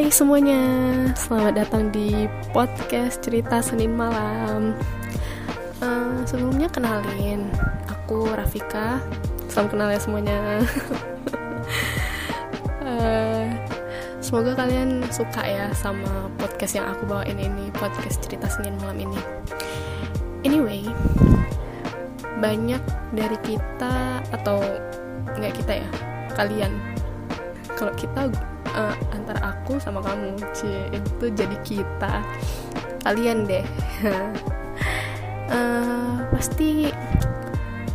Hai semuanya, selamat datang di podcast cerita Senin malam. Uh, sebelumnya kenalin, aku Rafika. Salam kenal ya semuanya. uh, semoga kalian suka ya sama podcast yang aku bawain ini, podcast cerita Senin malam ini. Anyway, banyak dari kita atau nggak kita ya, kalian. Kalau kita uh, antara aku sama kamu. Cie itu jadi kita. Kalian deh. Uh, pasti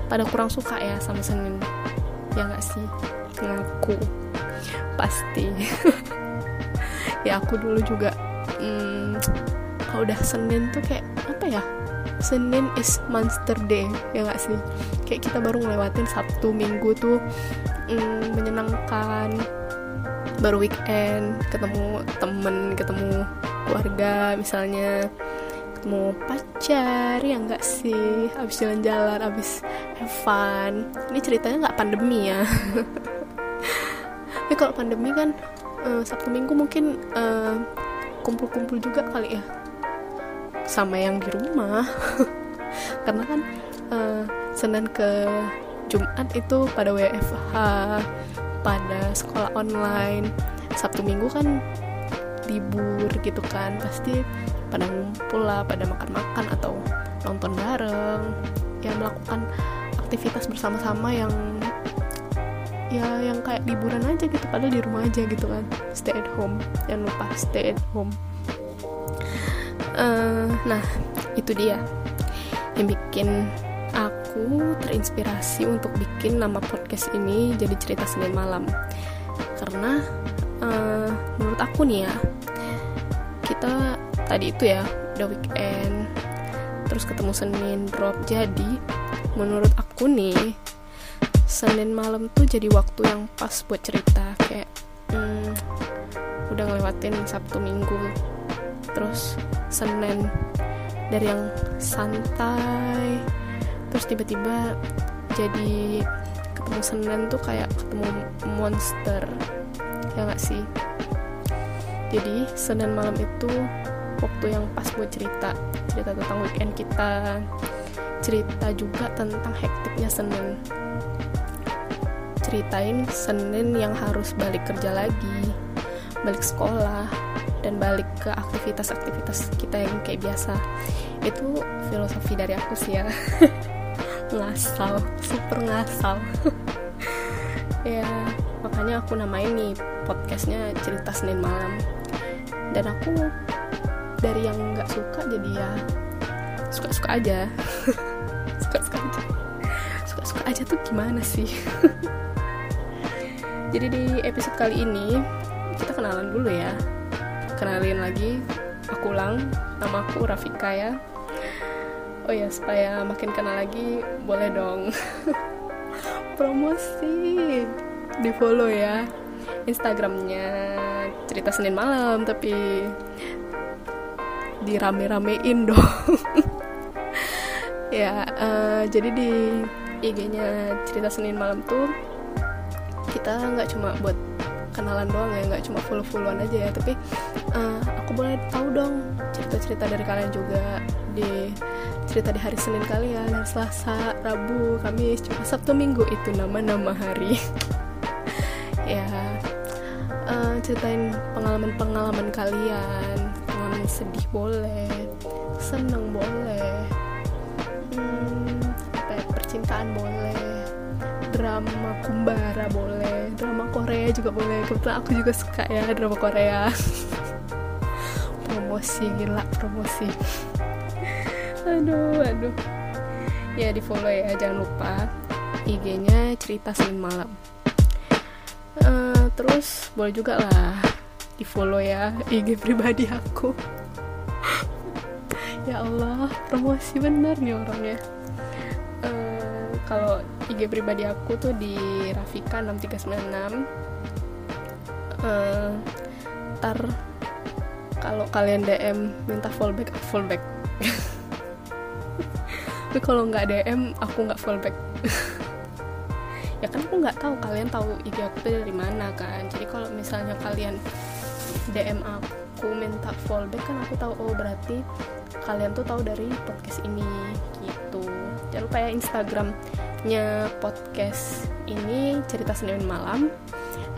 pada kurang suka ya sama Senin. Ya nggak sih? Ngaku. Pasti. Ya aku dulu juga hmm, kalau udah Senin tuh kayak apa ya? Senin is monster day ya nggak sih? Kayak kita baru ngelewatin Sabtu Minggu tuh hmm, menyenangkan baru weekend ketemu temen ketemu keluarga misalnya ketemu pacar ya enggak sih? Abis jalan-jalan abis have fun. Ini ceritanya nggak pandemi ya. Tapi kalau pandemi kan uh, sabtu minggu mungkin kumpul kumpul-kumpul juga kali ya. Sama yang di rumah. Karena kan uh, senin ke jumat itu pada WFH pada sekolah online. Sabtu Minggu kan libur gitu kan pasti pada ngumpul lah pada makan-makan atau nonton bareng. Ya melakukan aktivitas bersama-sama yang ya yang kayak liburan aja gitu padahal di rumah aja gitu kan. Stay at home jangan lupa stay at home. Uh, nah itu dia yang bikin aku terinspirasi untuk bikin nama podcast ini jadi cerita Senin malam. Karena uh, menurut aku nih ya kita tadi itu ya udah weekend terus ketemu Senin drop jadi menurut aku nih Senin malam tuh jadi waktu yang pas buat cerita. Kayak hmm, udah ngelewatin Sabtu Minggu. Terus Senin dari yang santai terus tiba-tiba jadi ketemu Senin tuh kayak ketemu monster ya nggak sih? Jadi Senin malam itu waktu yang pas buat cerita cerita tentang weekend kita cerita juga tentang hektiknya Senin. Ceritain Senin yang harus balik kerja lagi balik sekolah dan balik ke aktivitas-aktivitas kita yang kayak biasa. Itu filosofi dari aku sih ya ngasal super ngasal. Ya makanya aku namain nih podcastnya cerita Senin malam. Dan aku dari yang nggak suka jadi ya suka-suka aja. Suka-suka aja. Suka-suka aja tuh gimana sih? Jadi di episode kali ini kita kenalan dulu ya. Kenalin lagi aku ulang nama aku Rafika ya oh ya supaya makin kenal lagi boleh dong. Promosi. Di follow ya instagramnya cerita senin malam tapi dirame-ramein dong. Ya uh, jadi di IG-nya cerita senin malam tuh kita nggak cuma buat kenalan doang ya nggak cuma follow followan aja ya tapi uh, aku boleh tahu dong cerita-cerita dari kalian juga di cerita di hari Senin kalian hari Selasa Rabu Kamis cuma Sabtu Minggu itu nama-nama hari. Ya uh, ceritain pengalaman-pengalaman kalian. Pengalaman sedih boleh seneng boleh hmm, apa ya, percintaan boleh drama kumbara boleh drama Korea juga boleh. Kebetulan aku juga suka ya drama Korea. Promosi gila promosi aduh aduh. Ya di follow ya jangan lupa IG-nya cerita Senin malam. Uh, terus boleh juga lah di follow ya IG pribadi aku. Ya Allah promosi bener nih orangnya. Uh, kalau IG pribadi aku tuh di Rafika 6396 uh, ntar kalau kalian DM minta fallback fallback tapi kalau nggak DM aku nggak fallback. Ya kan aku nggak tahu kalian tahu IG aku dari mana kan. Jadi kalau misalnya kalian DM aku minta fallback kan aku tahu oh berarti kalian tuh tahu dari podcast ini gitu. Jangan lupa ya Instagramnya podcast ini cerita Senin malam.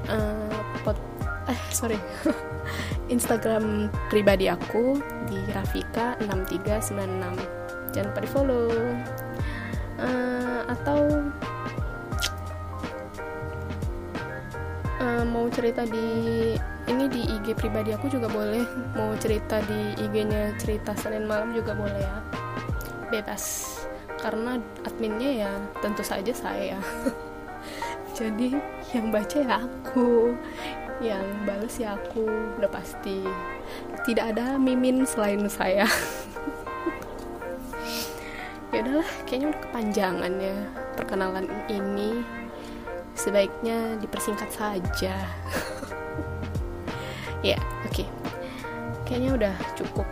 Uh, pod eh sorry. Instagram pribadi aku di Rafika 6396 jangan lupa di follow uh, atau uh, mau cerita di ini di IG pribadi aku juga boleh. Mau cerita di IG-nya cerita Senin malam juga boleh ya. Bebas. Karena adminnya ya tentu saja saya jadi yang baca ya aku. Yang bales ya aku. Udah pasti. Tidak ada mimin selain saya ya udahlah kayaknya udah kepanjangan ya perkenalan ini. Sebaiknya dipersingkat saja. Ya oke. Okay. kayaknya udah cukup.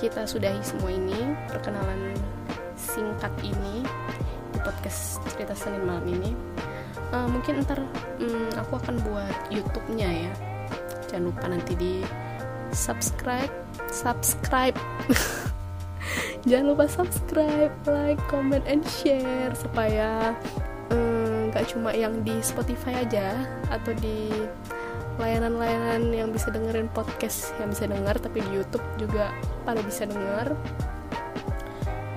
Kita sudahi semua ini perkenalan singkat ini di podcast cerita Senin malam ini. Uh, mungkin ntar um, aku akan buat YouTube-nya ya. Jangan lupa nanti di subscribe subscribe jangan lupa subscribe like comment and share supaya nggak um, cuma yang di Spotify aja atau di layanan-layanan yang bisa dengerin podcast yang bisa dengar tapi di YouTube juga pada bisa dengar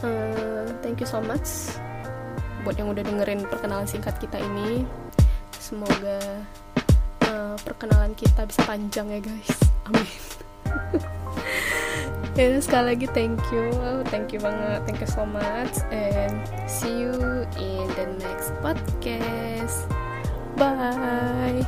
uh, thank you so much buat yang udah dengerin perkenalan singkat kita ini. Semoga uh, perkenalan kita bisa panjang ya guys. Amin ya sekali lagi thank you. Thank you banget. Thank you so much. And see you in the next podcast. Bye